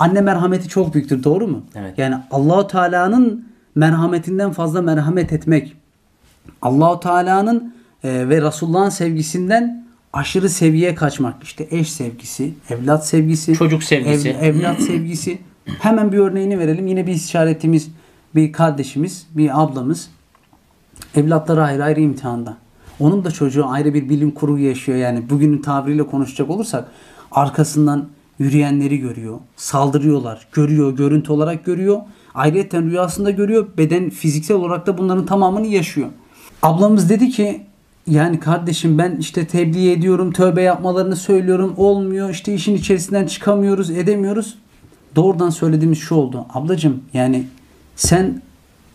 Anne merhameti çok büyüktür. Doğru mu? Evet. Yani Allahu Teala'nın merhametinden fazla merhamet etmek. Allahu Teala'nın e, ve Resulullah'ın sevgisinden aşırı seviyeye kaçmak. İşte eş sevgisi, evlat sevgisi, Çocuk sevgisi. ev- evlat sevgisi. Hemen bir örneğini verelim. Yine bir istişare ettiğimiz bir kardeşimiz, bir ablamız evlatları ayrı ayrı imtihanda. Onun da çocuğu ayrı bir bilim kurgu yaşıyor. Yani bugünün tabiriyle konuşacak olursak arkasından yürüyenleri görüyor. Saldırıyorlar. Görüyor. Görüntü olarak görüyor. Ayrıca rüyasında görüyor. Beden fiziksel olarak da bunların tamamını yaşıyor. Ablamız dedi ki yani kardeşim ben işte tebliğ ediyorum. Tövbe yapmalarını söylüyorum. Olmuyor. işte işin içerisinden çıkamıyoruz. Edemiyoruz. Doğrudan söylediğimiz şu oldu. Ablacığım yani sen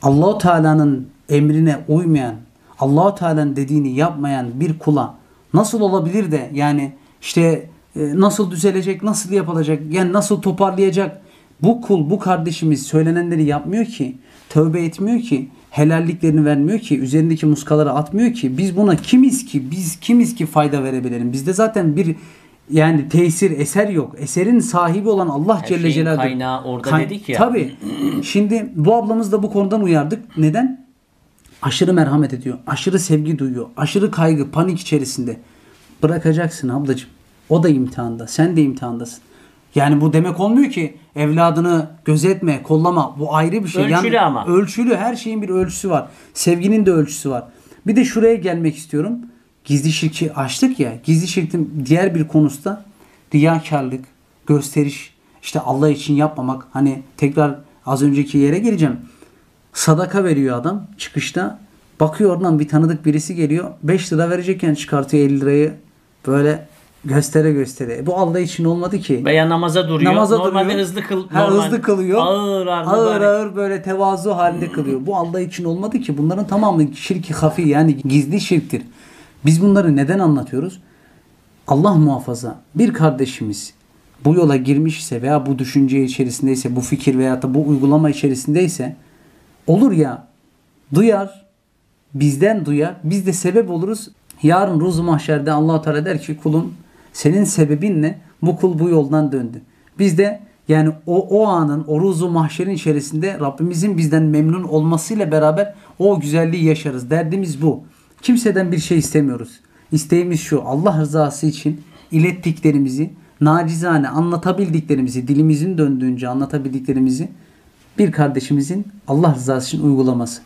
Allahu Teala'nın emrine uymayan, Allahu Teala'nın dediğini yapmayan bir kula nasıl olabilir de yani işte nasıl düzelecek, nasıl yapılacak, yani nasıl toparlayacak? Bu kul, bu kardeşimiz söylenenleri yapmıyor ki, tövbe etmiyor ki, helalliklerini vermiyor ki, üzerindeki muskaları atmıyor ki. Biz buna kimiz ki, biz kimiz ki fayda verebilelim? Bizde zaten bir yani tesir, eser yok. Eserin sahibi olan Allah Her Celle Celaluhu. kaynağı orada Kay- dedik ya. Tabii. Şimdi bu ablamız da bu konudan uyardık. Neden? Aşırı merhamet ediyor. Aşırı sevgi duyuyor. Aşırı kaygı, panik içerisinde. Bırakacaksın ablacığım. O da imtihanda. Sen de imtihandasın. Yani bu demek olmuyor ki evladını gözetme, kollama. Bu ayrı bir şey. Ölçülü ama. Ölçülü. Her şeyin bir ölçüsü var. Sevginin de ölçüsü var. Bir de şuraya gelmek istiyorum. Gizli şirki açtık ya. Gizli şirkin diğer bir konusu da riyakarlık, gösteriş, işte Allah için yapmamak. Hani tekrar az önceki yere geleceğim. Sadaka veriyor adam çıkışta. Bakıyor oradan bir tanıdık birisi geliyor. 5 lira verecekken çıkartıyor 50 lirayı. Böyle göstere göstere. Bu Allah için olmadı ki. Veya namaza duruyor. Namaza Normalde duruyor. hızlı kıl. Ha, normal- hızlı kılıyor. Ağır ağır. ağır, mübarek. ağır böyle tevazu halinde kılıyor. Bu Allah için olmadı ki. Bunların tamamı şirki hafi yani gizli şirktir. Biz bunları neden anlatıyoruz? Allah muhafaza bir kardeşimiz bu yola girmişse veya bu düşünce içerisindeyse, bu fikir veya da bu uygulama içerisindeyse olur ya duyar, bizden duyar, biz de sebep oluruz. Yarın ruzu mahşerde allah Teala der ki kulum senin sebebin ne? Bu kul bu yoldan döndü. Biz de yani o, o anın, o ruzu mahşerin içerisinde Rabbimizin bizden memnun olmasıyla beraber o güzelliği yaşarız. Derdimiz bu. Kimseden bir şey istemiyoruz. İsteğimiz şu. Allah rızası için ilettiklerimizi, nacizane anlatabildiklerimizi, dilimizin döndüğünce anlatabildiklerimizi bir kardeşimizin Allah rızası için uygulaması.